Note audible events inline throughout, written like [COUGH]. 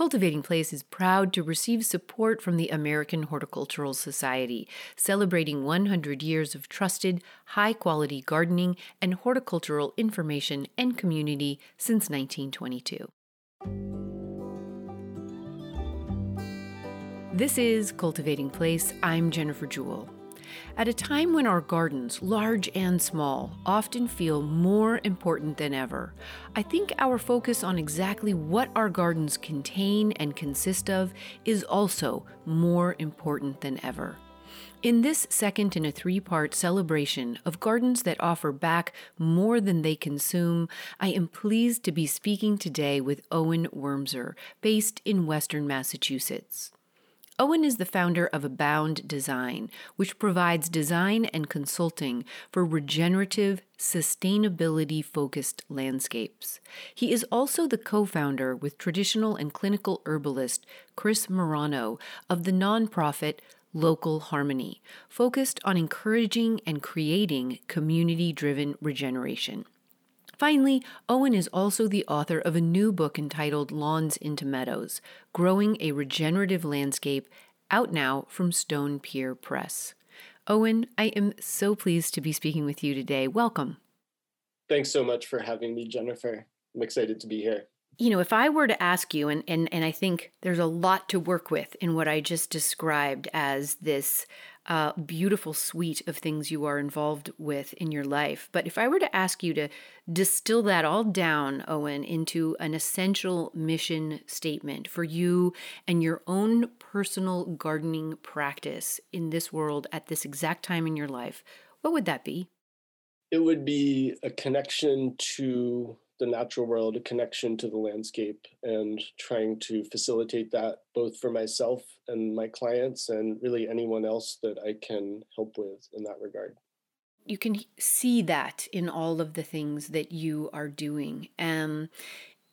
Cultivating Place is proud to receive support from the American Horticultural Society, celebrating 100 years of trusted, high quality gardening and horticultural information and community since 1922. This is Cultivating Place. I'm Jennifer Jewell. At a time when our gardens, large and small, often feel more important than ever, I think our focus on exactly what our gardens contain and consist of is also more important than ever. In this second in a three part celebration of gardens that offer back more than they consume, I am pleased to be speaking today with Owen Wormser, based in Western Massachusetts. Owen is the founder of Abound Design, which provides design and consulting for regenerative, sustainability focused landscapes. He is also the co founder with traditional and clinical herbalist Chris Marano of the nonprofit Local Harmony, focused on encouraging and creating community driven regeneration. Finally, Owen is also the author of a new book entitled Lawns into Meadows Growing a Regenerative Landscape, out now from Stone Pier Press. Owen, I am so pleased to be speaking with you today. Welcome. Thanks so much for having me, Jennifer. I'm excited to be here you know, if I were to ask you, and, and, and I think there's a lot to work with in what I just described as this uh, beautiful suite of things you are involved with in your life. But if I were to ask you to distill that all down, Owen, into an essential mission statement for you and your own personal gardening practice in this world at this exact time in your life, what would that be? It would be a connection to the natural world, a connection to the landscape, and trying to facilitate that both for myself and my clients, and really anyone else that I can help with in that regard. You can see that in all of the things that you are doing. Um,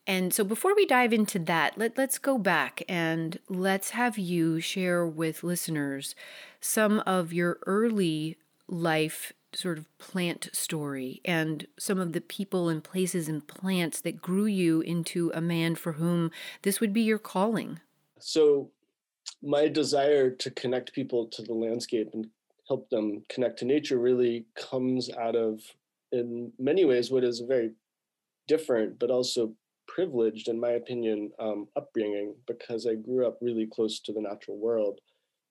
and so before we dive into that, let, let's go back and let's have you share with listeners some of your early life sort of plant story and some of the people and places and plants that grew you into a man for whom this would be your calling? So, my desire to connect people to the landscape and help them connect to nature really comes out of, in many ways, what is a very different but also privileged, in my opinion, um, upbringing because I grew up really close to the natural world.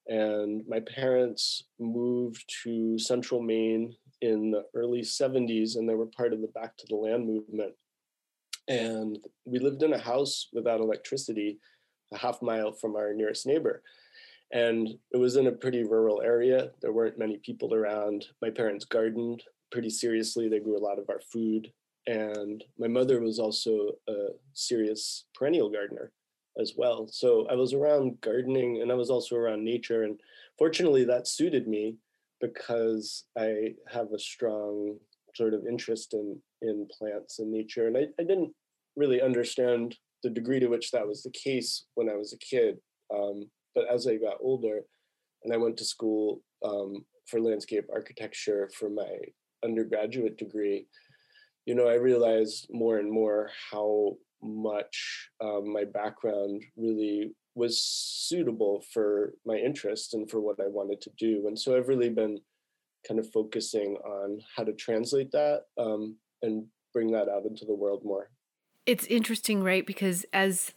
And my parents moved to central Maine in the early 70s, and they were part of the Back to the Land movement. And we lived in a house without electricity, a half mile from our nearest neighbor. And it was in a pretty rural area. There weren't many people around. My parents gardened pretty seriously, they grew a lot of our food. And my mother was also a serious perennial gardener as well. So I was around gardening and I was also around nature. And fortunately, that suited me because I have a strong sort of interest in in plants and nature. And I, I didn't really understand the degree to which that was the case when I was a kid. Um, but as I got older and I went to school um, for landscape architecture for my undergraduate degree, you know, I realized more and more how much um, my background really was suitable for my interest and for what I wanted to do. And so I've really been kind of focusing on how to translate that um, and bring that out into the world more. It's interesting, right? Because as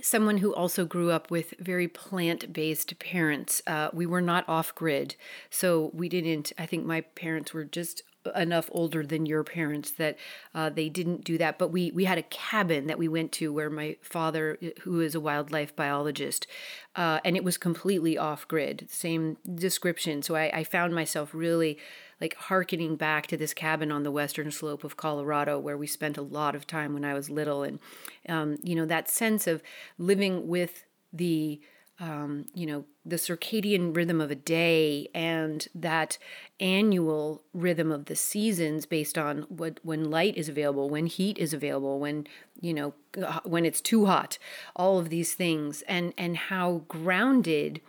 someone who also grew up with very plant based parents, uh, we were not off grid. So we didn't, I think my parents were just enough older than your parents that uh, they didn't do that. But we we had a cabin that we went to where my father, who is a wildlife biologist, uh, and it was completely off grid. Same description. So I, I found myself really like harkening back to this cabin on the western slope of Colorado where we spent a lot of time when I was little, and um, you know that sense of living with the um, you know, the circadian rhythm of a day and that annual rhythm of the seasons based on what when light is available, when heat is available, when you know uh, when it's too hot, all of these things, and and how grounded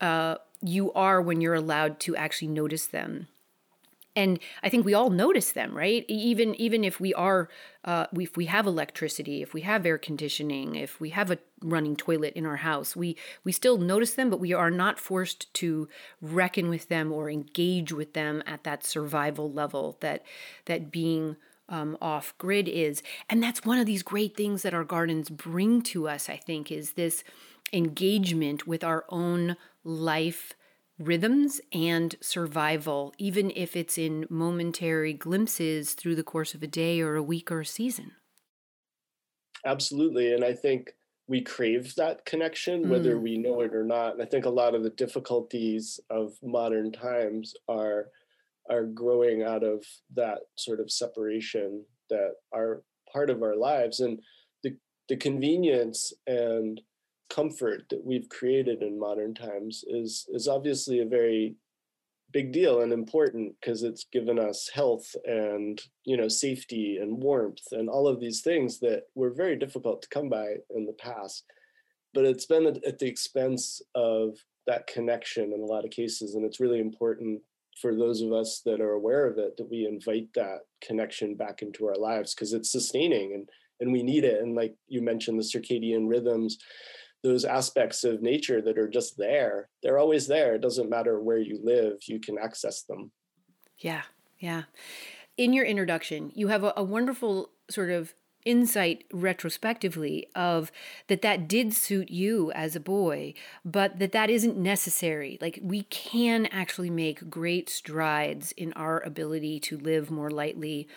uh, you are when you're allowed to actually notice them and I think we all notice them, right? Even even if we are, uh, if we have electricity, if we have air conditioning, if we have a running toilet in our house, we we still notice them, but we are not forced to reckon with them or engage with them at that survival level that that being um, off grid is, and that's one of these great things that our gardens bring to us. I think is this engagement with our own life rhythms and survival, even if it's in momentary glimpses through the course of a day or a week or a season. Absolutely. And I think we crave that connection, whether mm. we know it or not. And I think a lot of the difficulties of modern times are are growing out of that sort of separation that are part of our lives. And the the convenience and comfort that we've created in modern times is is obviously a very big deal and important because it's given us health and you know safety and warmth and all of these things that were very difficult to come by in the past. But it's been at, the expense of that connection in a lot of cases and it's really important for those of us that are aware of it that we invite that connection back into our lives because it's sustaining and and we need it. And like you mentioned the circadian rhythms those aspects of nature that are just there they're always there. It doesn't matter where you live you can access them. Yeah yeah. In your introduction you have a, a wonderful sort of insight retrospectively of that that did suit you as a boy but that that isn't necessary. Like we can actually make great strides in our ability to live more lightly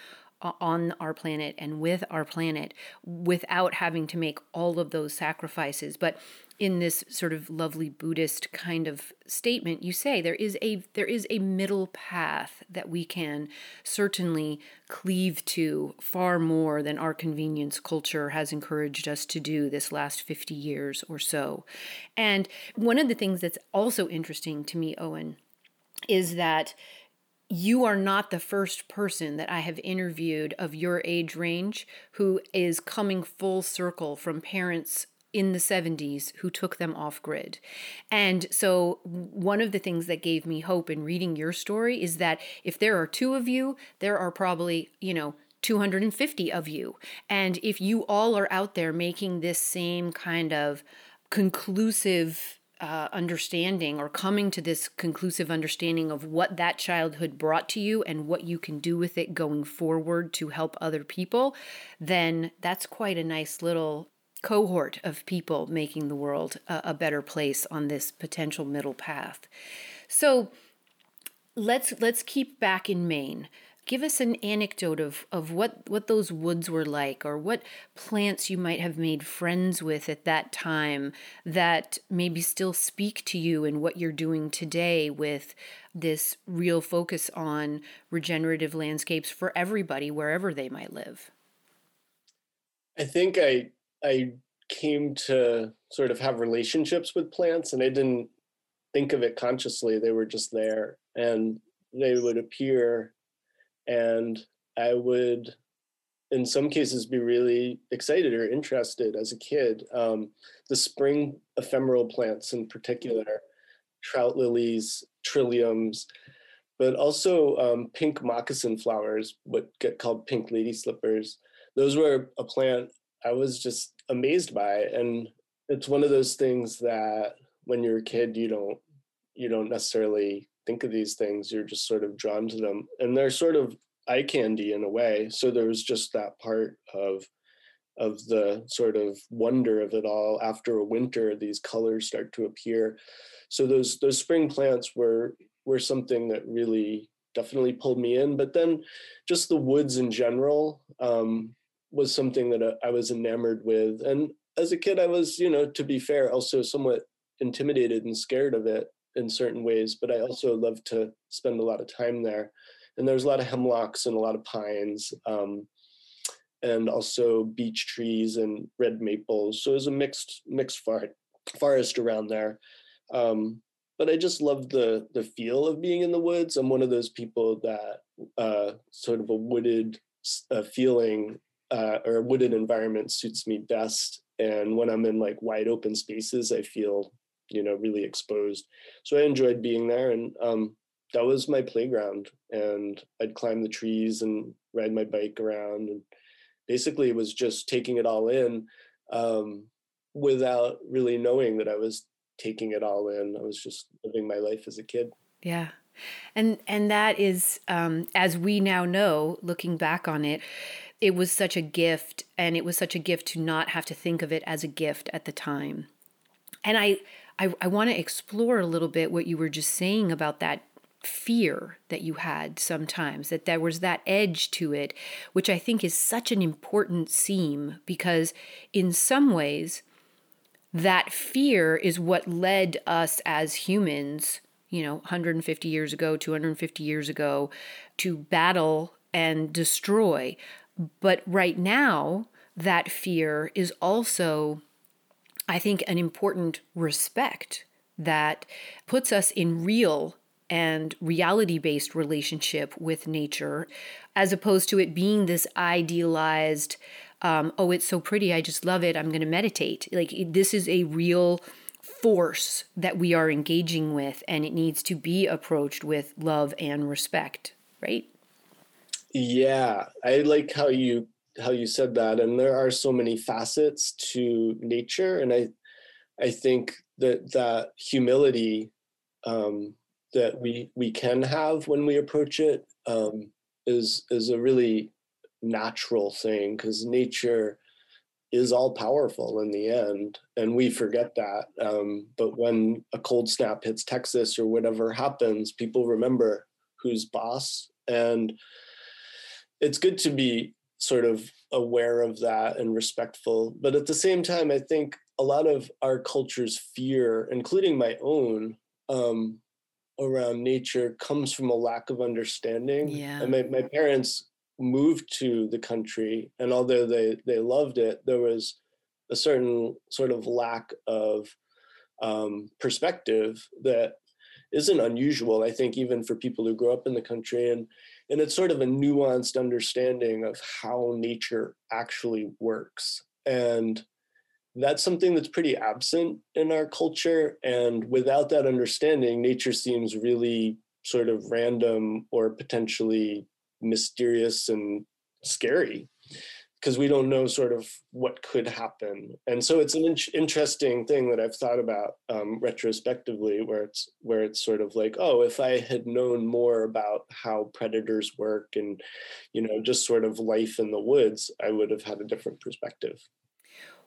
on our planet and with our planet without having to make all of those sacrifices. But in this sort of lovely buddhist kind of statement you say there is a there is a middle path that we can certainly cleave to far more than our convenience culture has encouraged us to do this last 50 years or so. And one of the things that's also interesting to me owen is that you are not the first person that I have interviewed of your age range who is coming full circle from parents in the 70s who took them off grid. And so, one of the things that gave me hope in reading your story is that if there are two of you, there are probably, you know, 250 of you. And if you all are out there making this same kind of conclusive uh, understanding or coming to this conclusive understanding of what that childhood brought to you and what you can do with it going forward to help other people, then that's quite a nice little cohort of people making the world a, a better place on this potential middle path. So let's let's keep back in Maine give us an anecdote of, of what, what those woods were like or what plants you might have made friends with at that time that maybe still speak to you in what you're doing today with this real focus on regenerative landscapes for everybody wherever they might live? I think i i came to sort of have relationships with plants and i didn't think of it consciously. They were just there and they would appear and I would, in some cases, be really excited or interested as a kid. Um, the spring ephemeral plants, in particular, trout lilies, trilliums, but also um, pink moccasin flowers, what get called pink lady slippers. Those were a plant I was just amazed by, and it's one of those things that when you're a kid, you don't you don't necessarily think of these things you're just sort of drawn to them. And they're sort of eye candy in a way. So there was just that part of of the sort of wonder of it all. After a winter these colors start to appear. So those those spring plants were were something that really definitely pulled me in. But then just the woods in general um, was something that I was enamored with. And as a kid i was you know to be fair also somewhat intimidated and scared of it in certain ways, but I also love to spend a lot of time there. And there's a lot of hemlocks and a lot of pines, um, and also beech trees and red maples. So it's a mixed mixed forest around there. Um, but I just love the the feel of being in the woods. I'm one of those people that uh, sort of a wooded uh, feeling uh, or a wooded environment suits me best. And when I'm in like wide open spaces, I feel you know really exposed. So i enjoyed being there and um, that was my playground and i'd climb the trees and ride my bike around and basically it was just taking it all in um, without really knowing that i was taking it all in. I was just living my life as a kid. Yeah. And and that is um, as we now know looking back on it it was such a gift and it was such a gift to not have to think of it as a gift at the time. And i i, I want to explore a little bit what you were just saying about that fear that you had sometimes that there was that edge to it which i think is such an important seam because in some ways that fear is what led us as humans you know 150 years ago 250 years ago to battle and destroy. But right now that fear is also i think an important respect that puts us in real and reality based relationship with nature, as opposed to it being this idealized, um, oh, it's so pretty, I just love it, I'm going to meditate. Like, this is a real force that we are engaging with, and it needs to be approached with love and respect, right? Yeah, I like how you how you said that and there are so many facets to nature and i i think that that humility um, that we we can have when we approach it um, is is a really natural thing because nature is all powerful in the end and we forget that um, but when a cold snap hits texas or whatever happens people remember who's boss and it's good to be sort of aware of that and respectful but at the same time i think a lot of our culture's fear including my own um, around nature comes from a lack of understanding. Yeah. And my, my parents moved to the country, and although they, they loved it, there was a certain sort of lack of um, perspective that isn't unusual, I think, even for people who grow up in the country. And, and it's sort of a nuanced understanding of how nature actually works. And that's something that's pretty absent in our culture. And without that understanding, nature seems really sort of random or potentially mysterious and scary because we don't know sort of what could happen. And so it's an in- interesting thing that I've thought about um, retrospectively, where it's where it's sort of like, oh, if I had known more about how predators work and you know just sort of life in the woods, I would have had a different perspective.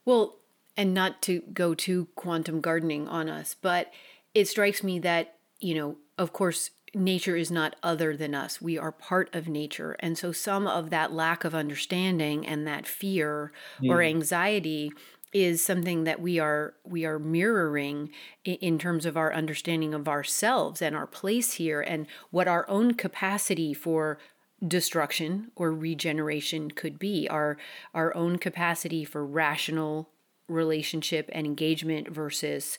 Well, and not to go too quantum gardening on us, but it strikes me that, you know, of course, nature is not other than us. We are part of nature. And so some of that lack of understanding and that fear mm. or anxiety is something that we are we are mirroring in, in terms of our understanding of ourselves and our place here and what our own capacity for destruction or regeneration could be our our own capacity for rational relationship and engagement versus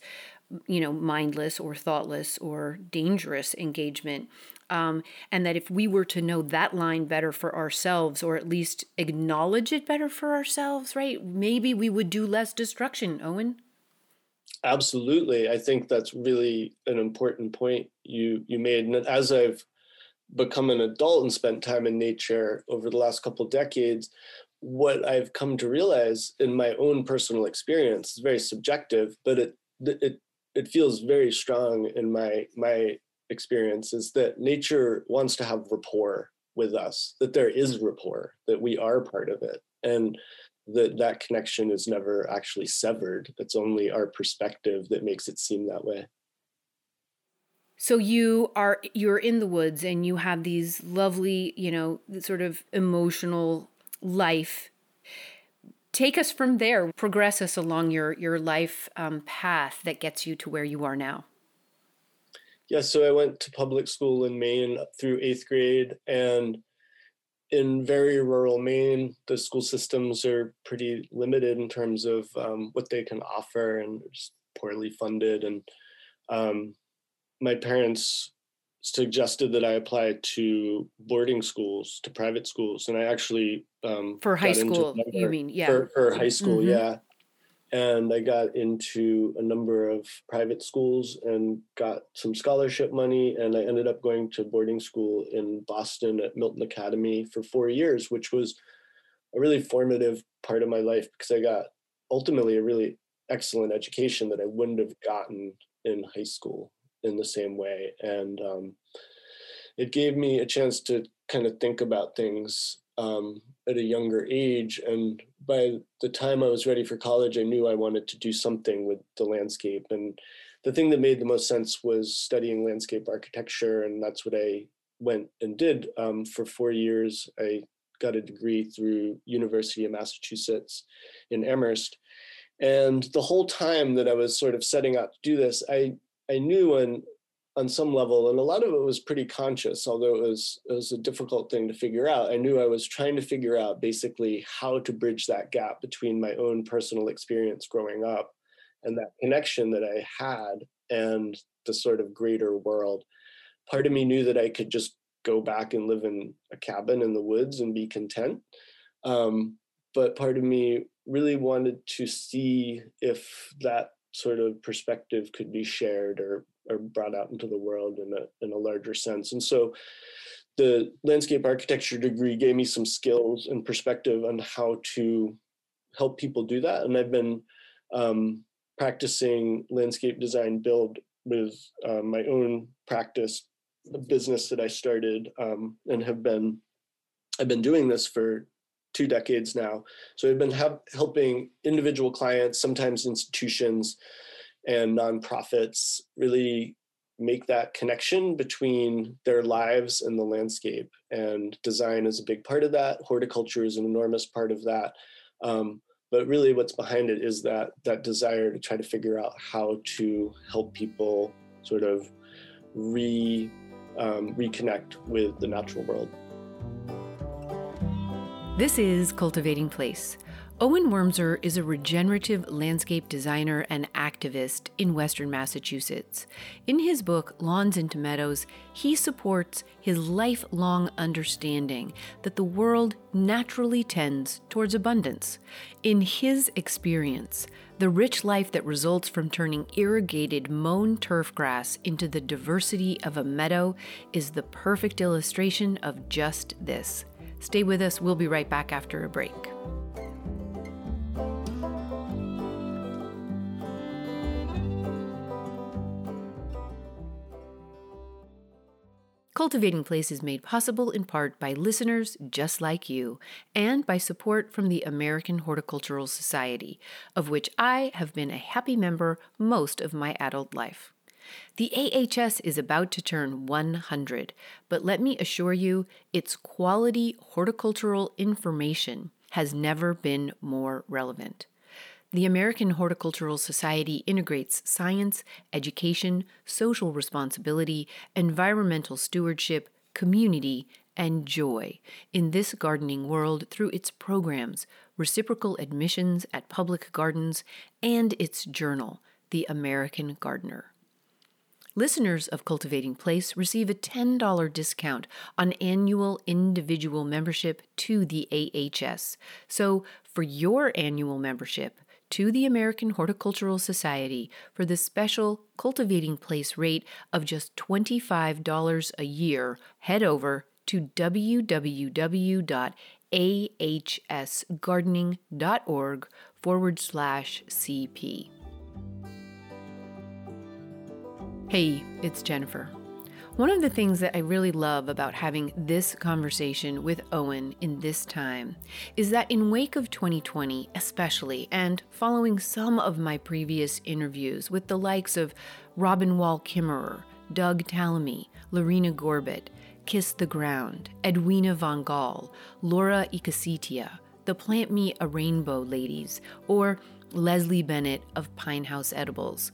you know mindless or thoughtless or dangerous engagement. Um, and that if we were to know that line better for ourselves or at least acknowledge it better for ourselves right maybe we would do less destruction owen. Absolutely. I think that's really an important point you you made. And as i've become an adult and spent time in nature over the last couple decades what I've come to realize in my own personal experience is very subjective, but it it it feels very strong in my my experience is that nature wants to have rapport with us, that there is rapport, that we are part of it, and that that connection is never actually severed. It's only our perspective that makes it seem that way. So you are you're in the woods and you have these lovely, you know, sort of emotional life take us from there. Progress us along your your life um, path that gets you to where you are now. Yeah so i went to public school in maine through eighth grade and in very rural maine the school systems are pretty limited in terms of um, what they can offer and poorly funded. And um, my parents suggested that I apply to boarding schools, to private schools, and I actually um, for high school. You mean yeah for, for high school, mm-hmm. yeah. and I got into a number of private schools and got some scholarship money. And I ended up going to boarding school in Boston at Milton Academy for four years, which was a really formative part of my life because I got ultimately a really excellent education that I wouldn't have gotten in high school in the same way. And um, it gave me a chance to kind of think about things um, at a younger age. And by the time I was ready for college, I knew I wanted to do something with the landscape. And the thing that made the most sense was studying landscape architecture. And that's what I went and did um, for four years. I got a degree through University of Massachusetts in Amherst. And the whole time that I was sort of setting out to do this, I I knew and on some level, and a lot of it was pretty conscious, although it was it was a difficult thing to figure out. I knew I was trying to figure out basically how to bridge that gap between my own personal experience growing up and that connection that I had and the sort of greater world. Part of me knew that I could just go back and live in a cabin in the woods and be content. Um, but part of me really wanted to see if that sort of perspective could be shared or or brought out into the world in a in a larger sense. And so the landscape architecture degree gave me some skills and perspective on how to help people do that. And I've been um, practicing landscape design build with uh, my own practice, business that I started, um, and have been I've been doing this for two decades now. So we've been ha- helping individual clients, sometimes institutions, and nonprofits really make that connection between their lives and the landscape. And design is a big part of that. Horticulture is an enormous part of that. Um, but really, what's behind it is that that desire to try to figure out how to help people sort of re um, reconnect with the natural world. This is Cultivating Place Owen Wormser is a regenerative landscape designer and activist in Western Massachusetts. In his book, Lawns into Meadows, he supports his lifelong understanding that the world naturally tends towards abundance. In his experience, the rich life that results from turning irrigated mown turf grass into the diversity of a meadow is the perfect illustration of just this. Stay with us, we'll be right back after a break. Cultivating Place is made possible in part by listeners just like you and by support from the American Horticultural Society, of which I have been a happy member most of my adult life. The AHS is about to turn 100, but let me assure you, its quality horticultural information has never been more relevant. The American Horticultural Society integrates science, education, social responsibility, environmental stewardship, community, and joy in this gardening world through its programs, reciprocal admissions at public gardens, and its journal, The American Gardener. Listeners of Cultivating Place receive a $10 discount on annual individual membership to the AHS. So, for your annual membership, to the American Horticultural Society for the special cultivating place rate of just $25 a year, head over to www.ahsgardening.org forward slash CP. Hey, it's Jennifer. One of the things that I really love about having this conversation with Owen in this time is that in wake of 2020, especially, and following some of my previous interviews with the likes of Robin Wall Kimmerer, Doug Tallamy, Lorena Gorbutt, Kiss the Ground, Edwina von Gall, Laura Ikasetia, the Plant Me a Rainbow ladies, or Leslie Bennett of Pinehouse Edibles.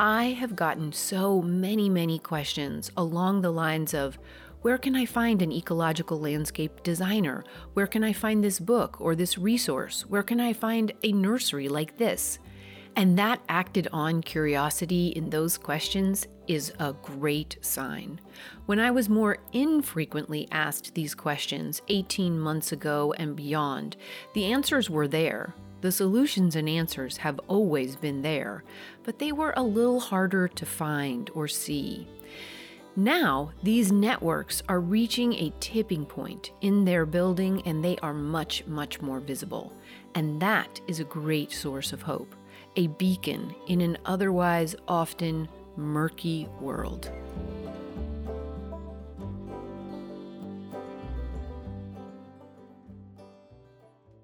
I have gotten so many, many questions along the lines of where can I find an ecological landscape designer? Where can I find this book or this resource? Where can I find a nursery like this? And that acted on curiosity in those questions is a great sign. When I was more infrequently asked these questions 18 months ago and beyond, the answers were there The solutions and answers have always been there, but they were a little harder to find or see. Now, these networks are reaching a tipping point in their building and they are much, much more visible. And that is a great source of hope, a beacon in an otherwise often murky world.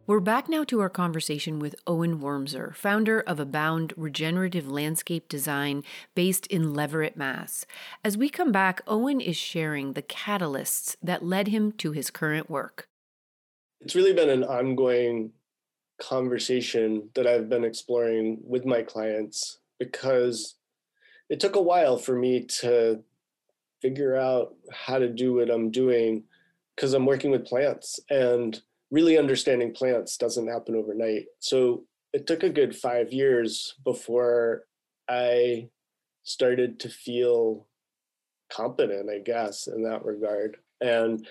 We're back now to our conversation with Owen Wormser, founder of Abound Regenerative Landscape Design based in Leverett, Mass. As we come back, Owen is sharing the catalysts that led him to his current work. It's really been an ongoing conversation that I've been exploring with my clients because it took a while for me to figure out how to do what I'm doing because I'm working with plants and really understanding plants doesn't happen overnight. So it took a good five years before I started to feel competent, I guess, in that regard. And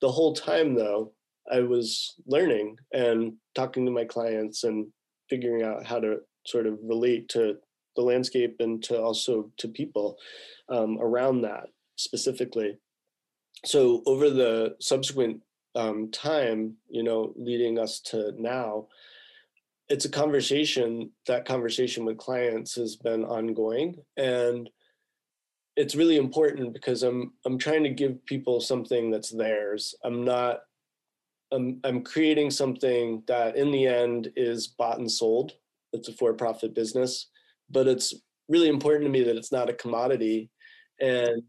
the whole time, though, I was learning and talking to my clients and figuring out how to sort of relate to the landscape and to also to people um, around that specifically. So over the subsequent um, time, you know, leading us to now, it's a conversation. That conversation with clients has been ongoing, and it's really important because I'm I'm trying to give people something that's theirs. I'm not. I'm I'm creating something that in the end is bought and sold. It's a for-profit business, but it's really important to me that it's not a commodity, and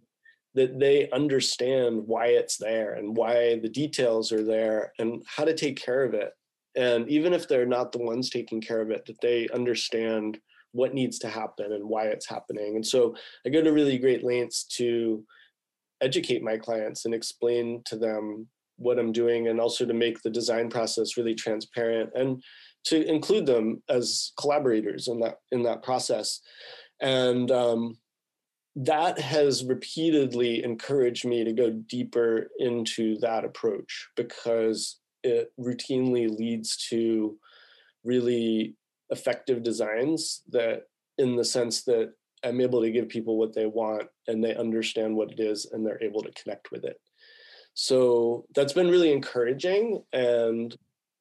that they understand why it's there and why the details are there and how to take care of it. And even if they're not the ones taking care of it, that they understand what needs to happen and why it's happening. And so I go to really great lengths to educate my clients and explain to them what I'm doing and also to make the design process really transparent and to include them as collaborators in that in that process. And um, that has repeatedly encouraged me to go deeper into that approach because it routinely leads to really effective designs that in the sense that I'm able to give people what they want and they understand what it is and they're able to connect with it. So that's been really encouraging and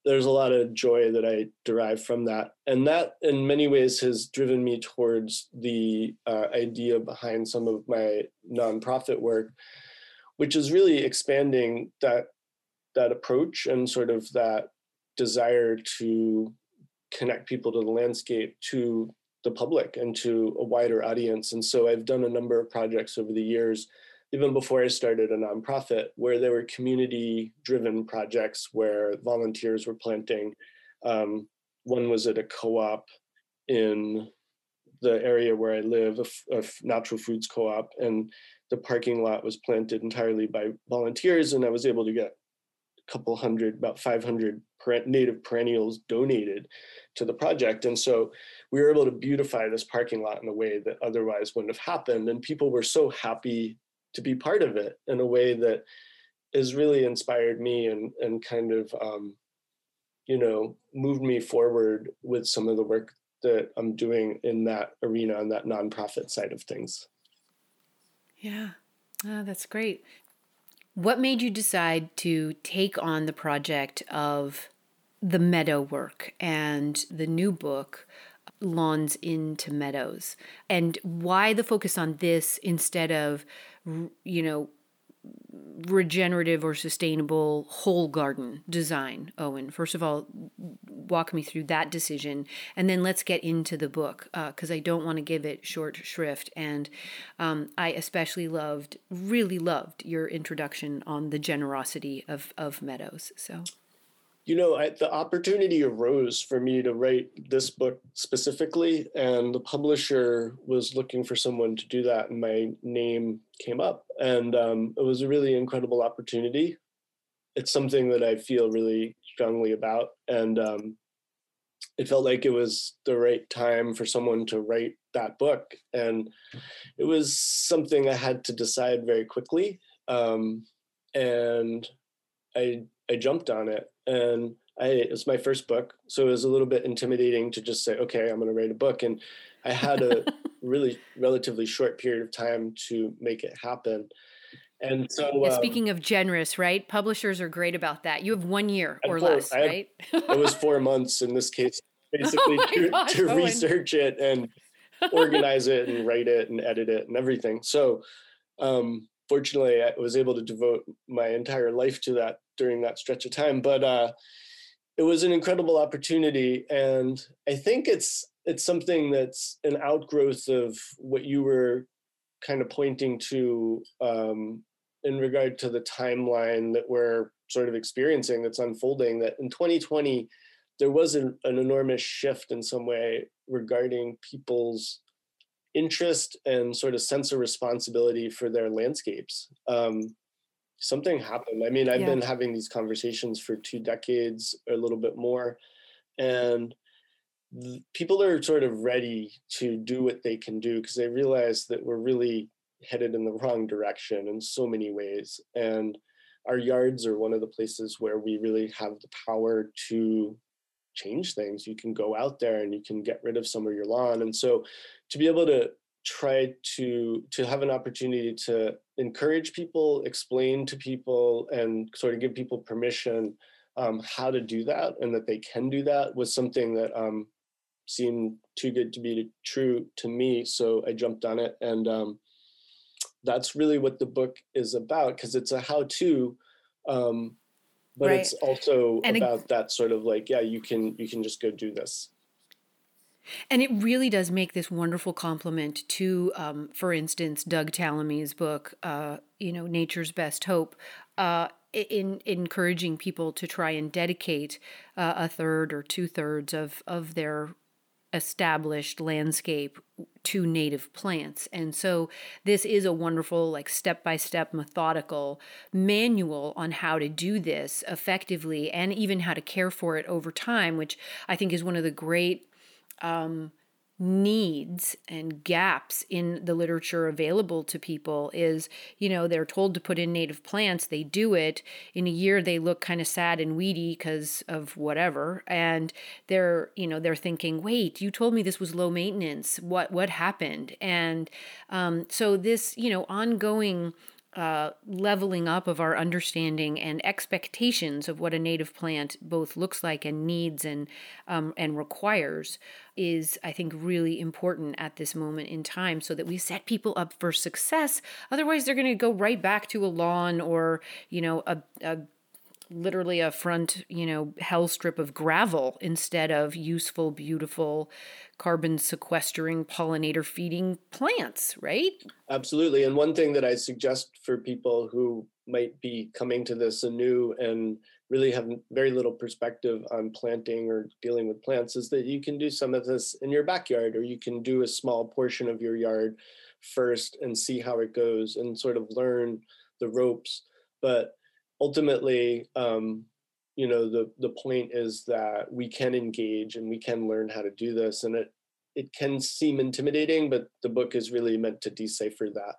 there's a lot of joy that I derive from that. And that, in many ways, has driven me towards the uh, idea behind some of my nonprofit work, which is really expanding that that approach and sort of that desire to connect people to the landscape to the public and to a wider audience. And so I've done a number of projects over the years even before I started a nonprofit, where there were community driven projects where volunteers were planting. Um, one was at a co op in the area where I live, a, natural foods co op, and the parking lot was planted entirely by volunteers. And I was able to get a couple hundred, about 500 native perennials donated to the project. And so we were able to beautify this parking lot in a way that otherwise wouldn't have happened. And people were so happy to be part of it in a way that has really inspired me and and kind of um, you know moved me forward with some of the work that I'm doing in that arena on that nonprofit side of things. Yeah, oh, that's great. What made you decide to take on the project of the meadow work and the new book lawns into meadows and why the focus on this instead of you know regenerative or sustainable whole garden design owen. First of all walk me through that decision and then let's get into the book because uh, i don't want to give it short shrift and um, i especially loved really loved your introduction on the generosity of, of meadows so you know, I, the opportunity arose for me to write this book specifically, and the publisher was looking for someone to do that, and my name came up, and um, it was a really incredible opportunity. It's something that I feel really strongly about, and um, it felt like it was the right time for someone to write that book, and it was something I had to decide very quickly, um, and I I jumped on it and I, it was my first book, so it was a little bit intimidating to just say, okay, I'm going to write a book. And I had a [LAUGHS] really relatively short period of time to make it happen. And so, yeah, um, speaking of generous, right? Publishers are great about that. You have one year or four, less, right? it was [LAUGHS] four months in this case, [LAUGHS] basically oh to, gosh, to research it and organize it and write it and edit it and everything. So, um, fortunately, I was able to devote my entire life to that during that stretch of time. But uh, it was an incredible opportunity, and I think it's it's something that's an outgrowth of what you were kind of pointing to um, in regard to the timeline that we're sort of experiencing that's unfolding that in 2020 there was an, an enormous shift in some way regarding people's interest and sort of sense of responsibility for their landscapes um, something happened i mean i've yeah. been having these conversations for two decades or a little bit more and people are sort of ready to do what they can do because they realize that we're really headed in the wrong direction in so many ways and our yards are one of the places where we really have the power to change things you can go out there and you can get rid of some of your lawn and so to be able to try to to have an opportunity to encourage people explain to people and sort of give people permission um, how to do that and that they can do that was something that um, seemed too good to be true to me. So I jumped on it. And um, that's really what the book is about because it's a how to. Um, but right. it's also and about it, that sort of like, yeah, you can you can just go do this. And it really does make this wonderful complement to, um, for instance, Doug Tallamy's book, uh, you know, Nature's Best Hope, uh, in, in encouraging people to try and dedicate uh, a third or two thirds of, of their established landscape to native plants. And so this is a wonderful like step-by-step methodical manual on how to do this effectively and even how to care for it over time, which I think is one of the great um, needs and gaps in the literature available to people is you know they're told to put in native plants they do it. In a year they look kind of sad and weedy because of whatever. And they're you know they're thinking wait you told me this was low maintenance. What what happened? And um, so this you know ongoing uh, leveling up of our understanding and expectations of what a native plant both looks like and needs and um, and requires is I think really important at this moment in time so that we set people up for success. Otherwise they're going to go right back to a lawn or you know a, a literally a front, you know, hell strip of gravel instead of useful, beautiful, carbon sequestering, pollinator feeding plants, right? Absolutely. And one thing that I suggest for people who might be coming to this anew and really have very little perspective on planting or dealing with plants is that you can do some of this in your backyard or you can do a small portion of your yard first and see how it goes and sort of learn the ropes. But ultimately, um, you know, the the point is that we can engage and we can learn how to do this, and it it can seem intimidating, but the book is really meant to decipher that.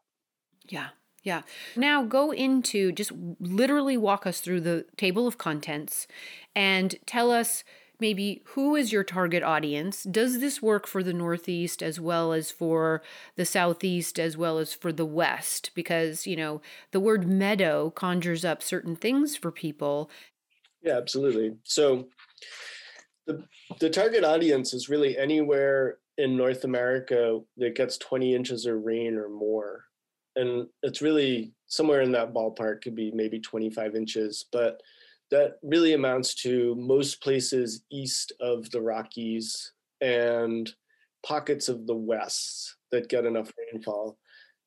Yeah. Yeah. Now go into just literally walk us through the table of contents and tell us maybe who is your target audience? Does this work for the Northeast as well as for the Southeast as well as for the West? Because, you know, the word meadow conjures up certain things for people. Yeah, absolutely. So the, the target audience is really anywhere in North America that gets 20 inches of rain or more. And it's really somewhere in that ballpark, could be maybe 25 inches. But that really amounts to most places east of the Rockies and pockets of the West that get enough rainfall.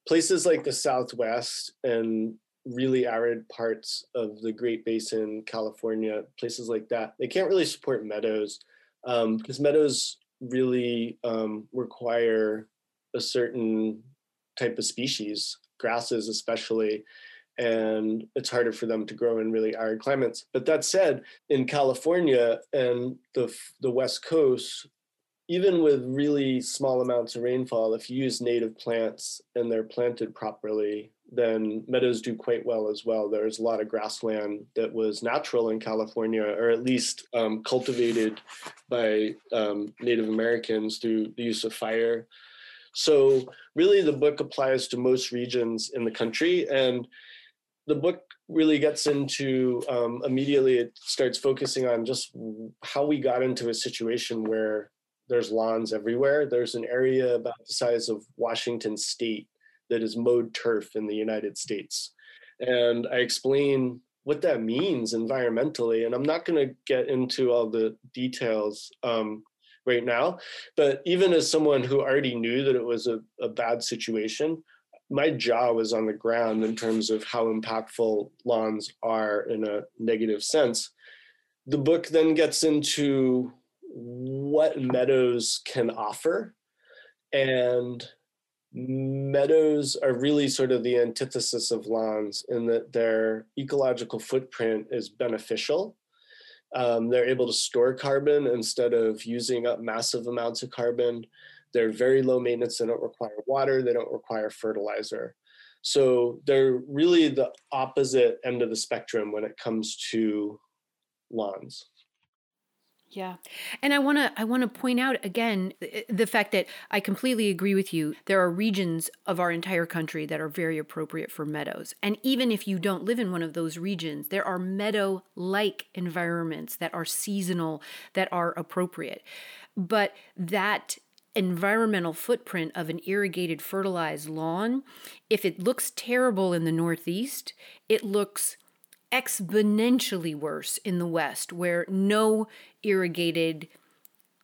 Places like the Southwest and really arid parts of the Great Basin, California, places like that, they can't really support meadows um, because meadows really um, require a certain type of species, grasses especially, and it's harder for them to grow in really arid climates. But that said, in California and the the West Coast, even with really small amounts of rainfall, if you use native plants and they're planted properly, then meadows do quite well as well. There's a lot of grassland that was natural in California, or at least um, cultivated by um, Native Americans through the use of fire. So, really, the book applies to most regions in the country. And the book really gets into um, immediately, it starts focusing on just how we got into a situation where there's lawns everywhere. There's an area about the size of Washington state that is mowed turf in the United States. And I explain what that means environmentally. And I'm not going to get into all the details um, right now, but even as someone who already knew that it was a, a bad situation, my jaw was on the ground in terms of how impactful lawns are in a negative sense. The book then gets into what meadows can offer and meadows are really sort of the antithesis of lawns in that their ecological footprint is beneficial. Um, they're able to store carbon instead of using up massive amounts of carbon. They're very low maintenance. They don't require water. They don't require fertilizer. So they're really the opposite end of the spectrum when it comes to lawns. Yeah. And I want to I want to point out again eh, eh, the fact that I completely agree with you. There are regions of our entire country that are very appropriate for meadows. And even if you don't live in one of those regions, there are meadow-like environments that are seasonal that are appropriate. But that environmental footprint of an irrigated fertilized lawn, if it looks terrible in the northeast, it looks exponentially worse in the West, where no irrigated,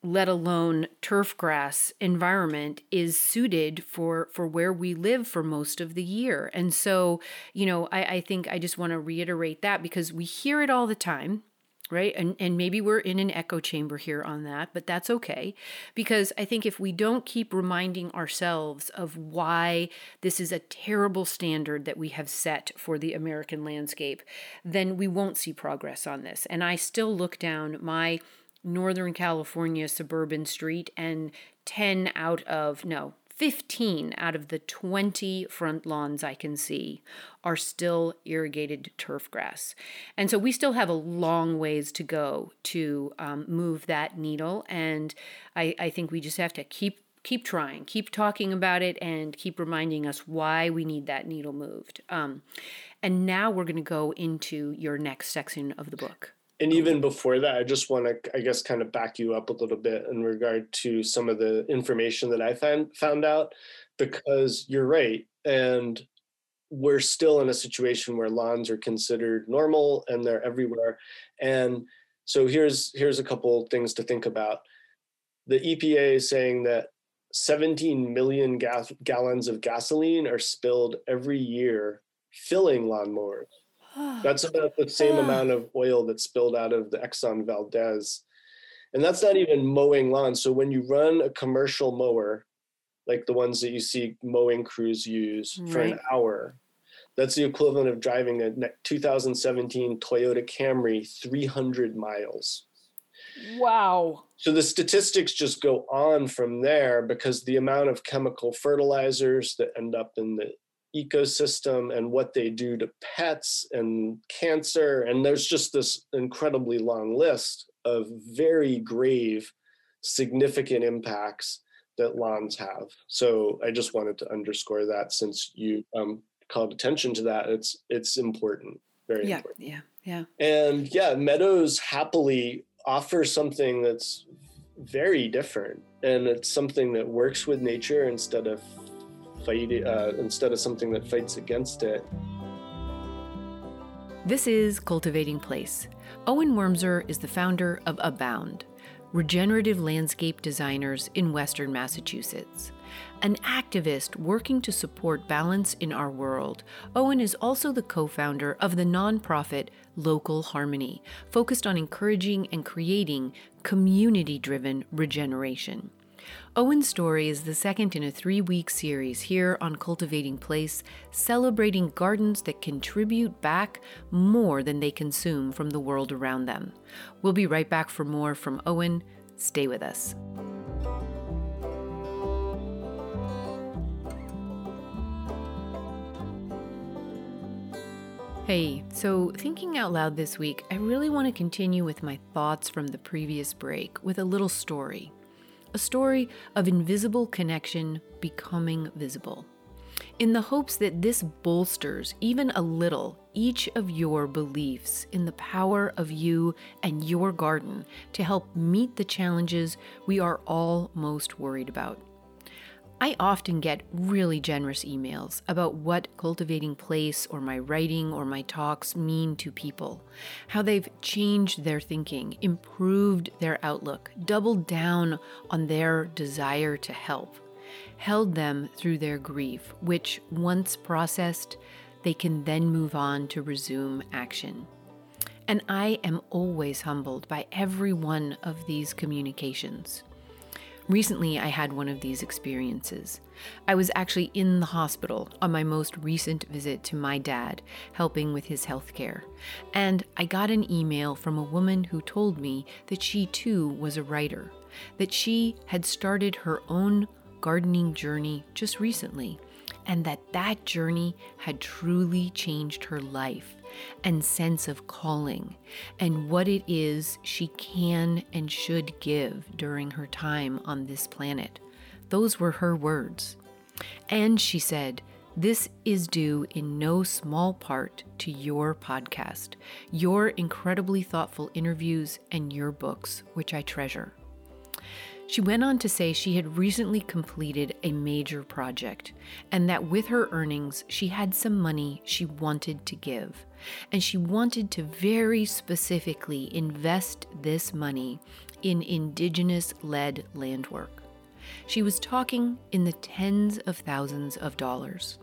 let alone turf grass environment is suited for for where we live for most of the year. And so, you know, I, I think I just want to reiterate that because we hear it all the time right and and maybe we're in an echo chamber here on that but that's okay. Because i think if we don't keep reminding ourselves of why this is a terrible standard that we have set for the american landscape then we won't see progress on this. And i still look down my northern california suburban street and 10 out of no 15 out of the 20 front lawns I can see are still irrigated turf grass. And so we still have a long ways to go to um, move that needle. And I, I think we just have to keep keep trying, keep talking about it, and keep reminding us why we need that needle moved. Um, and now we're going to go into your next section of the book and even before that, I just want to, I guess, kind of back you up a little bit in regard to some of the information that I found found out, because you're right, and we're still in a situation where lawns are considered normal and they're everywhere, and so here's here's a couple things to think about. The EPA is saying that 17 million gas, gallons of gasoline are spilled every year filling lawnmowers. That's about the same [SIGHS] amount of oil that's spilled out of the Exxon Valdez. And that's not even mowing lawns. So when you run a commercial mower, like the ones that you see mowing crews use right. for an hour, that's the equivalent of driving a 2017 Toyota Camry 300 miles. Wow. So the statistics just go on from there because the amount of chemical fertilizers that end up in the ecosystem and what they do to pets and cancer. And there's just this incredibly long list of very grave, significant impacts that lawns have. So I just wanted to underscore that since you um, called attention to that, it's it's important, very yeah, important. Yeah, yeah. And yeah, meadows happily offer something that's very different, and it's something that works with nature instead of fight uh, instead of something that fights against it. This is Cultivating Place. Owen Wormser is the founder of Abound, regenerative landscape designers in Western Massachusetts. An activist working to support balance in our world, Owen is also the co founder of the nonprofit Local Harmony, focused on encouraging and creating community driven regeneration. Owen's story is the second in a three week series here on Cultivating Place, celebrating gardens that contribute back more than they consume from the world around them. We'll be right back for more from Owen. Stay with us. Hey, so thinking out loud this week, I really want to continue with my thoughts from the previous break with a little story. A story of invisible connection becoming visible. In the hopes that this bolsters, even a little, each of your beliefs in the power of you and your garden to help meet the challenges we are all most worried about. I often get really generous emails about what cultivating place or my writing or my talks mean to people, how they've changed their thinking, improved their outlook, doubled down on their desire to help, held them through their grief, which, once processed, they can then move on to resume action. And I am always humbled by every one of these communications. Recently, I had one of these experiences. I was actually in the hospital on my most recent visit to my dad, helping with his health care. And I got an email from a woman who told me that she too was a writer, that she had started her own gardening journey just recently, and that that journey had truly changed her life and sense of calling and what it is she can and should give during her time on this planet. Those were her words. And she said, this is due in no small part to your podcast, your incredibly thoughtful interviews, and your books, which I treasure. She went on to say she had recently completed a major project and that with her earnings, she had some money she wanted to give. And she wanted to very specifically invest this money in Indigenous led land work. She was talking in the tens of thousands of dollars.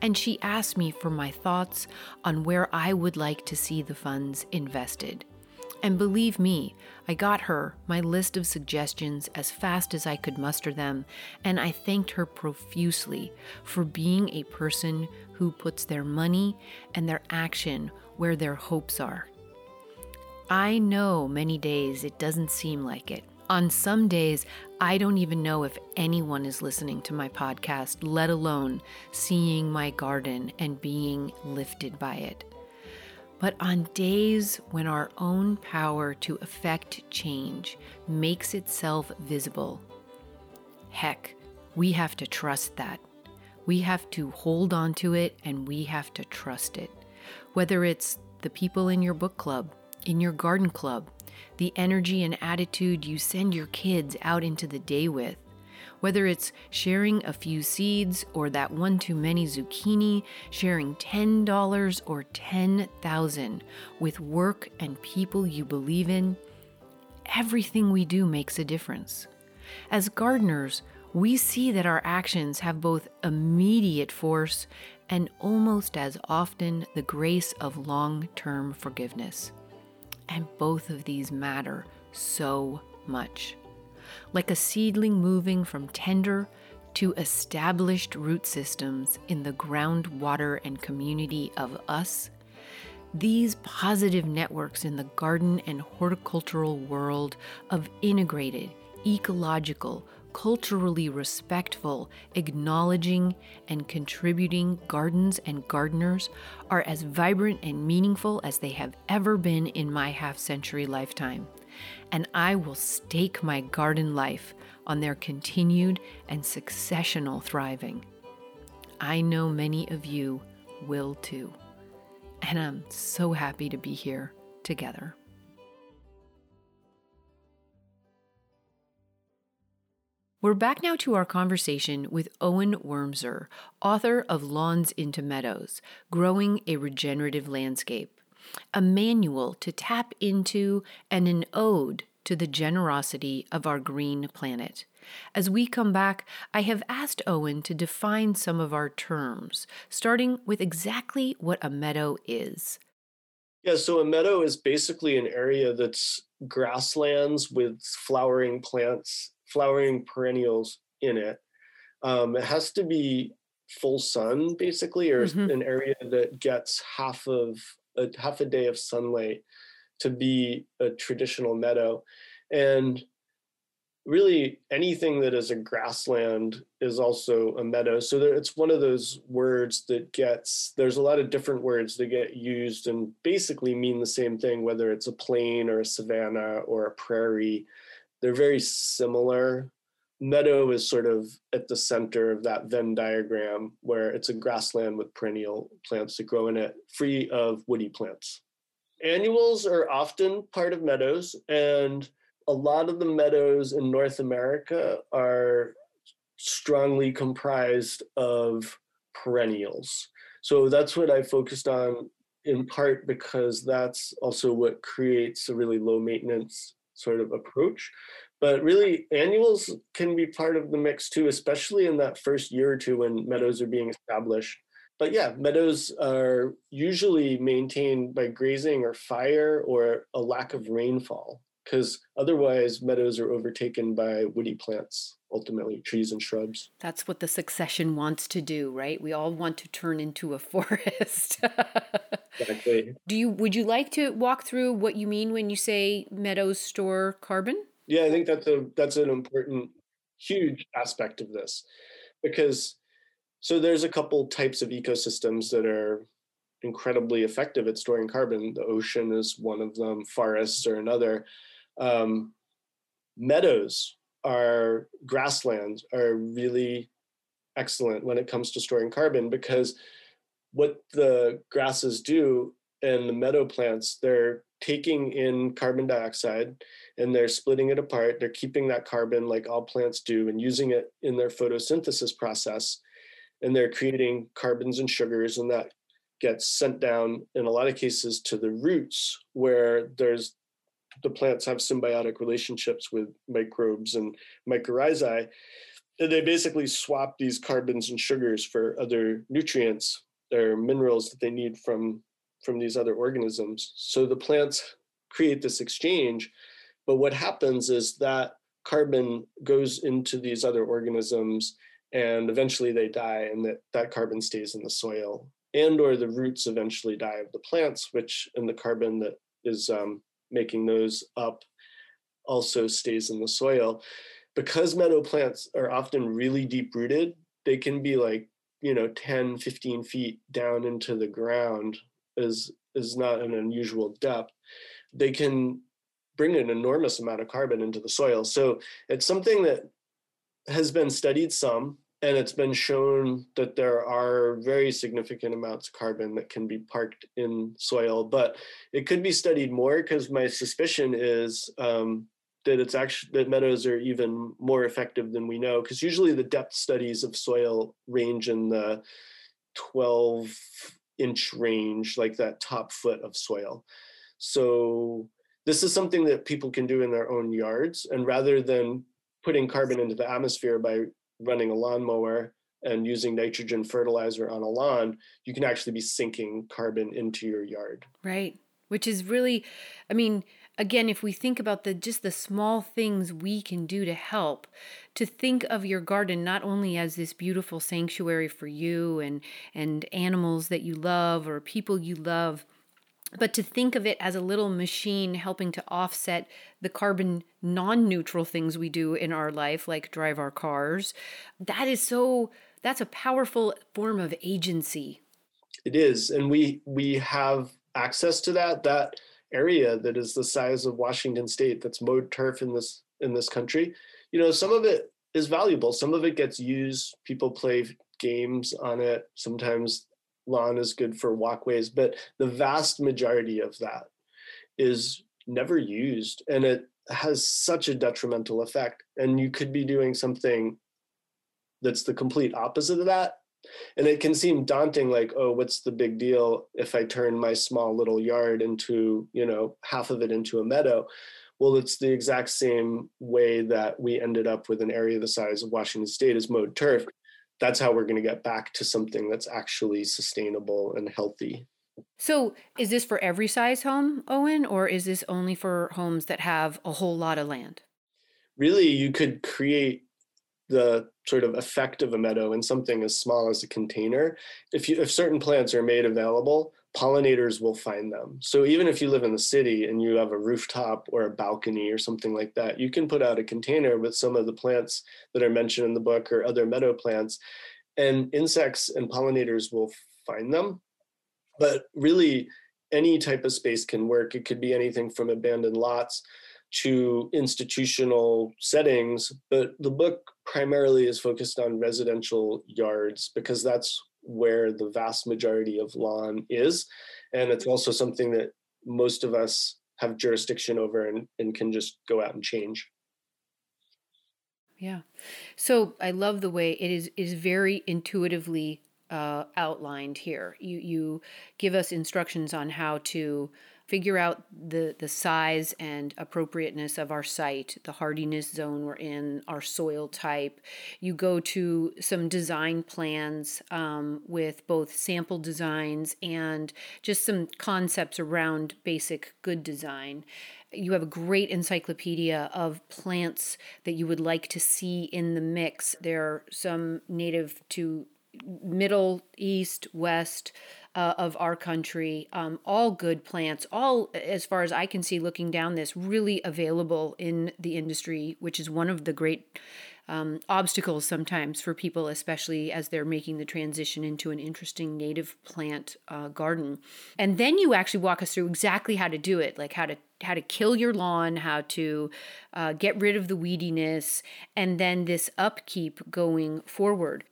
And she asked me for my thoughts on where I would like to see the funds invested. And believe me, I got her my list of suggestions as fast as I could muster them, and I thanked her profusely for being a person who puts their money and their action where their hopes are. I know many days it doesn't seem like it. On some days, I don't even know if anyone is listening to my podcast, let alone seeing my garden and being lifted by it. But on days when our own power to affect change makes itself visible, heck, we have to trust that. We have to hold on to it and we have to trust it. Whether it's the people in your book club, in your garden club, the energy and attitude you send your kids out into the day with, whether it's sharing a few seeds or that one too many zucchini, sharing $10 or 10,000 with work and people you believe in, everything we do makes a difference. As gardeners, we see that our actions have both immediate force and almost as often the grace of long term forgiveness. And both of these matter so much like a seedling moving from tender to established root systems in the groundwater and community of us, these positive networks in the garden and horticultural world of integrated, ecological, culturally respectful, acknowledging, and contributing gardens and gardeners are as vibrant and meaningful as they have ever been in my half century lifetime and I will stake my garden life on their continued and successional thriving. I know many of you will too, and I'm so happy to be here together. We're back now to our conversation with Owen Wormser, author of Lawns into Meadows Growing a Regenerative Landscape a manual to tap into and an ode to the generosity of our green planet. As we come back, I have asked Owen to define some of our terms, starting with exactly what a meadow is. Yeah, so a meadow is basically an area that's grasslands with flowering plants, flowering perennials in it. Um, it has to be full sun, basically, or mm-hmm. an area that gets half of a half a day of sunlight to be a traditional meadow. And really anything that is a grassland is also a meadow. So there, it's one of those words that gets there's a lot of different words that get used and basically mean the same thing whether it's a plain or a savanna or a prairie. They're very similar meadow is sort of at the center of that venn diagram where it's a grassland with perennial plants that grow in it free of woody plants annuals are often part of meadows and a lot of the meadows in North America are strongly comprised of perennials. So that's what I focused on in part because that's also what creates a really low maintenance sort of approach. But really, annuals can be part of the mix too, especially in that first year or two when meadows are being established. But yeah, meadows are usually maintained by grazing or fire or a lack of rainfall because otherwise meadows are overtaken by woody plants ultimately trees and shrubs. That's what the succession wants to do right? We all want to turn into a [LAUGHS] forest. Exactly. Do you would you like to walk through what you mean when you say meadows store carbon yeah i think that's a that's an important huge aspect of this because so there's a couple types of ecosystems that are incredibly effective at storing carbon. The ocean is one of them forests are another. Um, meadows are grasslands are really excellent when it comes to storing carbon because what the grasses do and the meadow plants they're taking in carbon dioxide and they're splitting it apart they're keeping that carbon like all plants do and using it in their photosynthesis process and they're creating carbons and sugars and that gets sent down in a lot of cases to the roots where there's the plants have symbiotic relationships with microbes and mycorrhizae. And they basically swap these carbons and sugars for other nutrients or minerals that they need from, from these other organisms. So the plants create this exchange. But what happens is that carbon goes into these other organisms and eventually they die and that, that carbon stays in the soil and or the roots eventually die of the plants which and the carbon that is um, making those up also stays in the soil. Because meadow plants are often really deep rooted, they can be like, you know, 10, 15 feet down into the ground is is not an unusual depth. They can bring an enormous amount of carbon into the soil. So it's something that has been studied some and it's been shown that there are very significant amounts of carbon that can be parked in soil, but it could be studied more because my suspicion is um, that it's actually that meadows are even more effective than we know. Because usually the depth studies of soil range in the 12 inch range, like that top foot of soil. So this is something that people can do in their own yards, and rather than putting carbon into the atmosphere by running a lawnmower and using nitrogen fertilizer on a lawn, you can actually be sinking carbon into your yard. Right. Which is really, I mean, again, if we think about the just the small things we can do to help, to think of your garden not only as this beautiful sanctuary for you and and animals that you love or people you love, but to think of it as a little machine helping to offset the carbon non neutral things we do in our life, like drive our cars, that is so, that's a powerful form of agency. It is. And we, we have access to that, that area that is the size of Washington state that's mowed turf in this, in this country. You know, some of it is valuable. Some of it gets used. People play games on it. Sometimes lawn is good for walkways, but the vast majority of that is never used and it has such a detrimental effect. And you could be doing something that's the complete opposite of that. And it can seem daunting, like, oh, what's the big deal if I turn my small little yard into, you know, half of it into a meadow? Well, it's the exact same way that we ended up with an area the size of Washington State as mowed turf that's how we're going to get back to something that's actually sustainable and healthy. So, is this for every size home, Owen, or is this only for homes that have a whole lot of land? Really, you could create the sort of effect of a meadow in something as small as a container. If you if certain plants are made available, pollinators will find them. So even if you live in the city and you have a rooftop or a balcony or something like that, you can put out a container with some of the plants that are mentioned in the book or other meadow plants, and insects and pollinators will find them. But really, any type of space can work. It could be anything from abandoned lots to institutional settings, but the book primarily is focused on residential yards because that's where the vast majority of lawn is. And it's also something that most of us have jurisdiction over and, and can just go out and change. Yeah. So I love the way it is is very intuitively uh, outlined here. You you give us instructions on how to figure out the, the size and appropriateness of our site, the hardiness zone we're in, our soil type. You go to some design plans um, with both sample designs and just some concepts around basic good design. You have a great encyclopedia of plants that you would like to see in the mix. There are some native to Middle, East, West, uh, of our country. Um, all good plants, all, as far as I can see looking down this, really available in the industry, which is one of the great um, obstacles sometimes for people, especially as they're making the transition into an interesting native plant uh, garden. And then you actually walk us through exactly how to do it, like how to how to kill your lawn, how to uh, get rid of the weediness, and then this upkeep going forward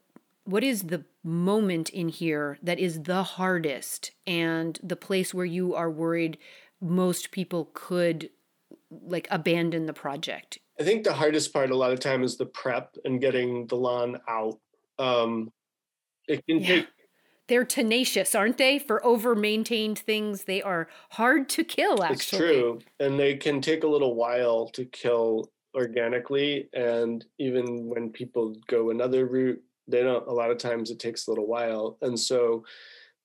what is the moment in here that is the hardest and the place where you are worried most people could like abandon the project? I think the hardest part a lot of time is the prep and getting the lawn out. Um it can yeah. take they're tenacious aren't they for over maintained things? They are hard to kill actually. it's true and they can take a little while to kill organically and even when people go another route they don't a lot of times it takes a little while. And so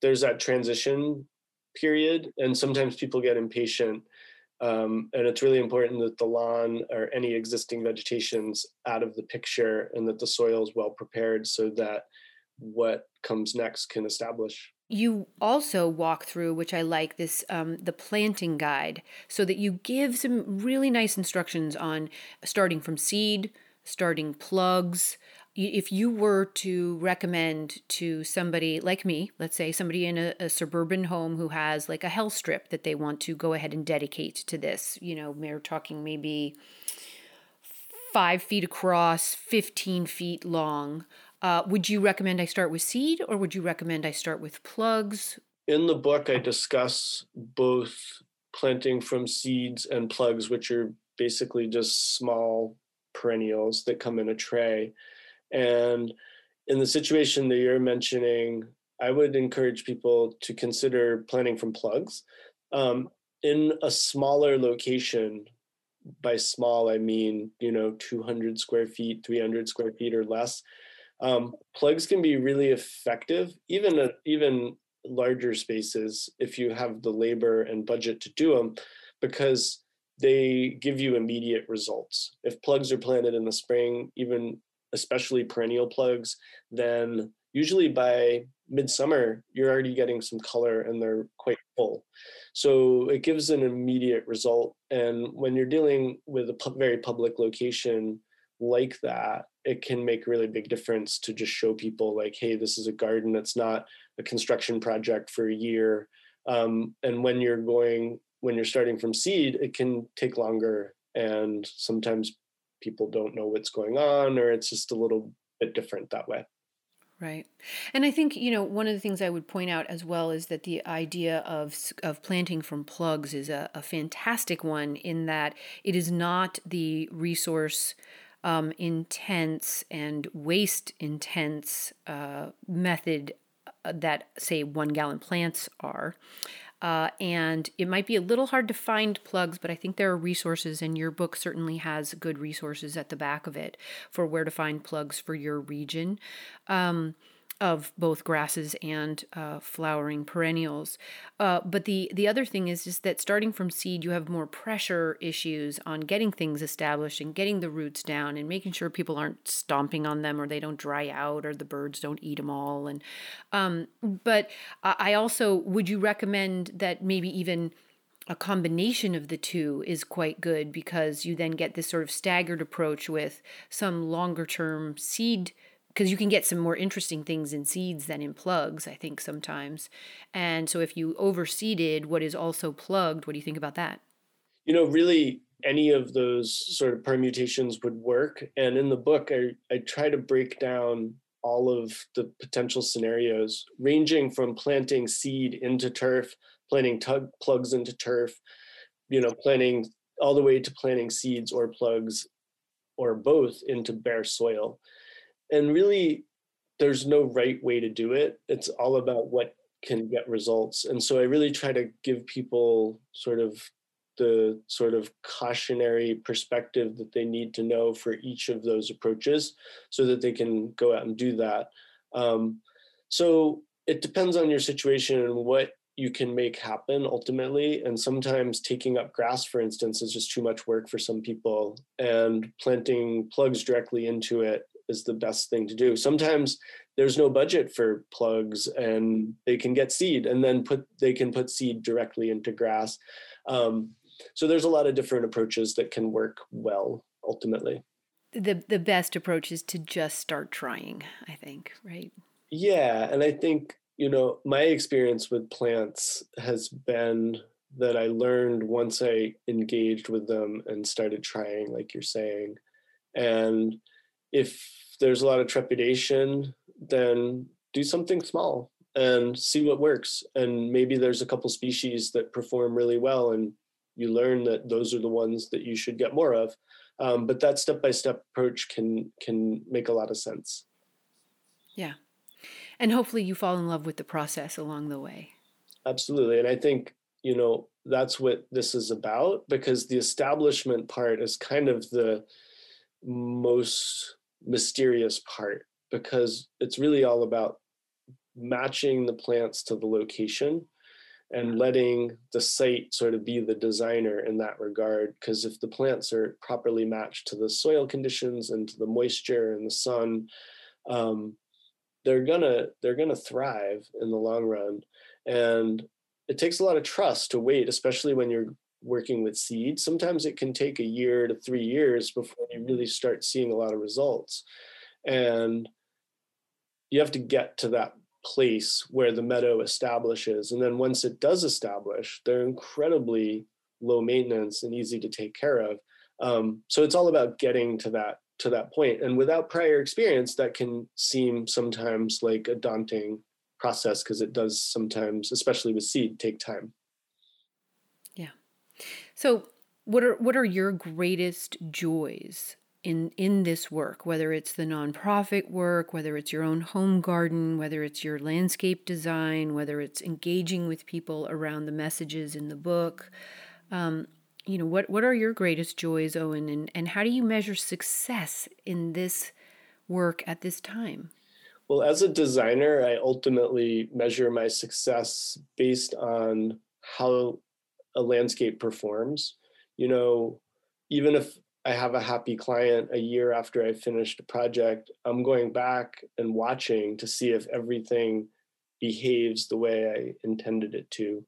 there's that transition period and sometimes people get impatient um, and it's really important that the lawn or any existing vegetation's out of the picture and that the soil is well prepared so that what comes next can establish. You also walk through which i like this um, the planting guide so that you give some really nice instructions on starting from seed starting plugs if you were to recommend to somebody like me, let's say somebody in a, a, suburban home who has like a health strip that they want to go ahead and dedicate to this, you know, we're talking maybe five feet across, 15 feet long. Uh, would you recommend I start with seed or would you recommend I start with plugs? In the book, I discuss both planting from seeds and plugs, which are basically just small perennials that come in a tray and in the situation that you're mentioning, I would encourage people to consider planting from plugs. Um, in a smaller location, by small, I mean, you know, 200 square feet, 300 square feet or less, um, plugs can be really effective, even, even larger spaces, if you have the labor and budget to do them, because they give you immediate results. If plugs are planted in the spring, even especially perennial plugs, then usually by midsummer, you're already getting some color and they're quite full. So it gives an immediate result. And when you're dealing with a pu- very public location like that, it can make a really big difference to just show people like, hey, this is a garden that's not a construction project for a year. Um, and when you're going, when you're starting from seed, it can take longer and sometimes people don't know what's going on or it's just a little bit different that way. Right. And I think, you know, one of the things I would point out as well is that the idea of, of planting from plugs is a, a fantastic one in that it is not the resource um, intense and waste intense uh, method uh, that, say, one gallon plants are. Uh, and it might be a little hard to find plugs, but I think there are resources, and your book certainly has good resources at the back of it for where to find plugs for your region. Um, of both grasses and uh, flowering perennials. Uh, but the the other thing is just that starting from seed, you have more pressure issues on getting things established and getting the roots down and making sure people aren't stomping on them or they don't dry out or the birds don't eat them all. And um, but I also would you recommend that maybe even a combination of the two is quite good because you then get this sort of staggered approach with some longer term seed because you can get some more interesting things in seeds than in plugs, I think sometimes. And so if you overseeded what is also plugged, what do you think about that? You know, really any of those sort of permutations would work. And in the book, I, I try to break down all of the potential scenarios, ranging from planting seed into turf, planting tug, plugs into turf, you know, planting all the way to planting seeds or plugs or both into bare soil and really there's no right way to do it. It's all about what can get results. And so i really try to give people sort of the sort of cautionary perspective that they need to know for each of those approaches so that they can go out and do that. Um, so it depends on your situation and what you can make happen ultimately. And sometimes taking up grass for instance is just too much work for some people and planting plugs directly into it is the best thing to do. Sometimes there's no budget for plugs and they can get seed and then put they can put seed directly into grass. Um, so there's a lot of different approaches that can work well ultimately. The the best approach is to just start trying, I think, right? Yeah, and I think, you know, my experience with plants has been that I learned once I engaged with them and started trying like you're saying. And if there's a lot of trepidation, then do something small and see what works. And maybe there's a couple species that perform really well, and you learn that those are the ones that you should get more of. Um, but that step-by-step approach can can make a lot of sense. Yeah, and hopefully you fall in love with the process along the way. Absolutely, and I think you know that's what this is about because the establishment part is kind of the most mysterious part because it's really all about matching the plants to the location and letting the site sort of be the designer in that regard. Because if the plants are properly matched to the soil conditions and to the moisture and the sun um, they're gonna they're gonna thrive in the long run. And it takes a lot of trust to wait especially when you're working with seeds, sometimes it can take a year to three years before you really start seeing a lot of results. And you have to get to that place where the meadow establishes. And then once it does establish, they're incredibly low maintenance and easy to take care of. Um, so it's all about getting to that to that point. And without prior experience, that can seem sometimes like a daunting process because it does sometimes, especially with seed, take time. So, what are what are your greatest joys in in this work? Whether it's the nonprofit work, whether it's your own home garden, whether it's your landscape design, whether it's engaging with people around the messages in the book. Um, you know what what are your greatest joys owen and, and how do you measure success in this work at this time well as a designer i ultimately measure my success based on how a landscape performs. You know, even if I have a happy client a year after I finished a project, I'm going back and watching to see if everything behaves the way I intended it to.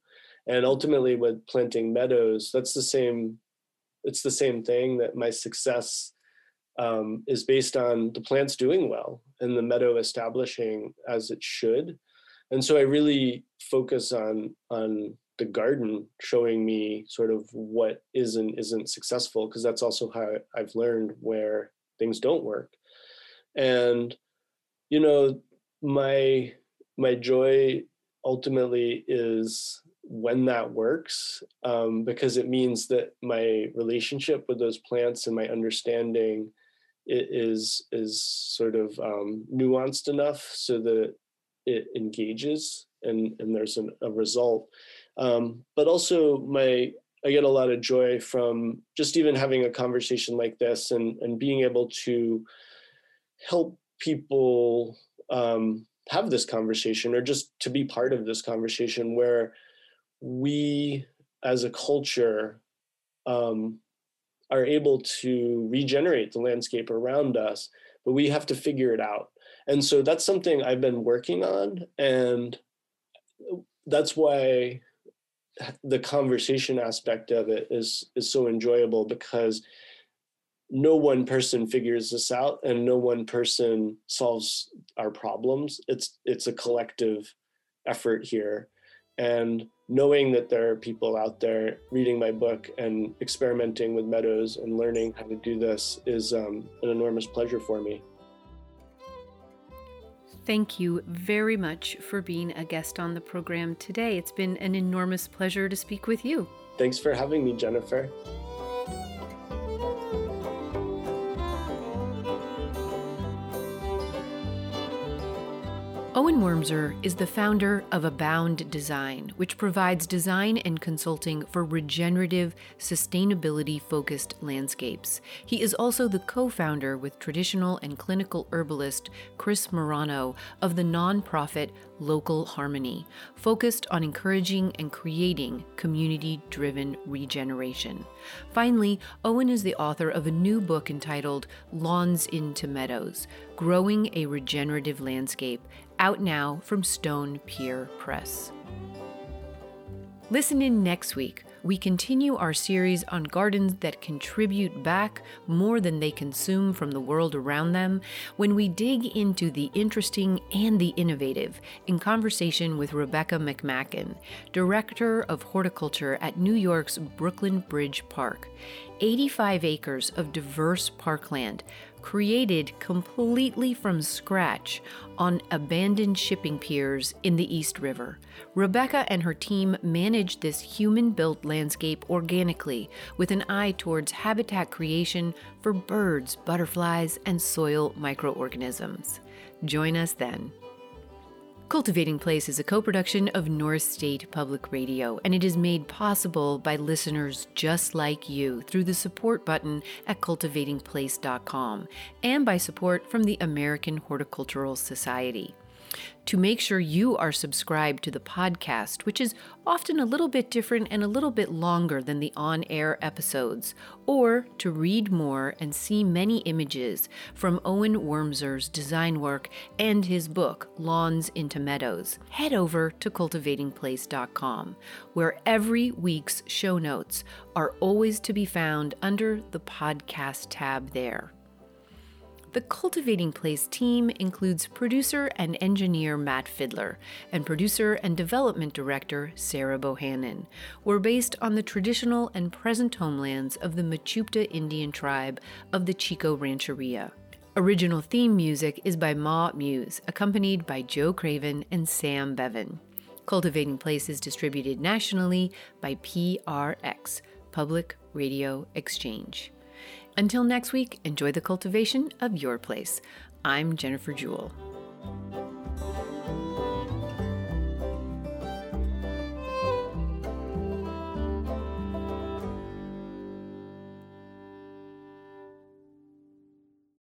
And ultimately with planting meadows, that's the same it's the same thing that my success um, is based on the plants doing well and the meadow establishing as it should. And so I really focus on on the garden showing me sort of what is and isn't successful because that's also how I've learned where things don't work. And you know, my my joy ultimately is when that works um, because it means that my relationship with those plants and my understanding is is sort of um, nuanced enough so that it engages and and there's an, a result um, but also my I get a lot of joy from just even having a conversation like this and and being able to help people um, have this conversation or just to be part of this conversation where we as a culture um, are able to regenerate the landscape around us but we have to figure it out. And so that's something i've been working on and that's why the conversation aspect of it is is so enjoyable because no one person figures this out and no one person solves our problems. It's it's a collective effort here. And knowing that there are people out there reading my book and experimenting with meadows and learning how to do this is um, an enormous pleasure for me Thank you very much for being a guest on the program today. It's been an enormous pleasure to speak with you. Thanks for having me, Jennifer. Owen Wormser is the founder of Abound Design, which provides design and consulting for regenerative, sustainability focused landscapes. He is also the co founder with traditional and clinical herbalist Chris Marano of the nonprofit Local Harmony, focused on encouraging and creating community driven regeneration. Finally, Owen is the author of a new book entitled Lawns into Meadows Growing a Regenerative Landscape, out now from Stone Pier Press. Listen in next week we continue our series on gardens that contribute back more than they consume from the world around them when we dig into the interesting and the innovative in conversation with Rebecca McMackin, Director of Horticulture at New York's Brooklyn Bridge Park. 85 acres of diverse parkland created completely from scratch on abandoned shipping piers in the East River. Rebecca and her team managed this human built landscape organically with an eye towards habitat creation for birds, butterflies, and soil microorganisms. Join us then. Cultivating Place is a co production of North State Public Radio, and it is made possible by listeners just like you through the support button at cultivatingplace.com and by support from the American Horticultural Society to make sure you are subscribed to the podcast, which is often a little bit different and a little bit longer than the on air episodes, or to read more and see many images from Owen Wormser's design work and his book, Lawns into Meadows, head over to cultivatingplace.com, where every week's show notes are always to be found under the podcast tab there. The Cultivating Place team includes producer and engineer Matt Fidler and producer and development director Sarah Bohannon. We're based on the traditional and present homelands of the Mechoopda Indian tribe of the Chico Rancheria. Original theme music is by Ma Muse, accompanied by Joe Craven and Sam Bevan. Cultivating Place is distributed nationally by PRX, Public Radio Exchange. Until next week, enjoy the cultivation of your place. I'm Jennifer Jewell.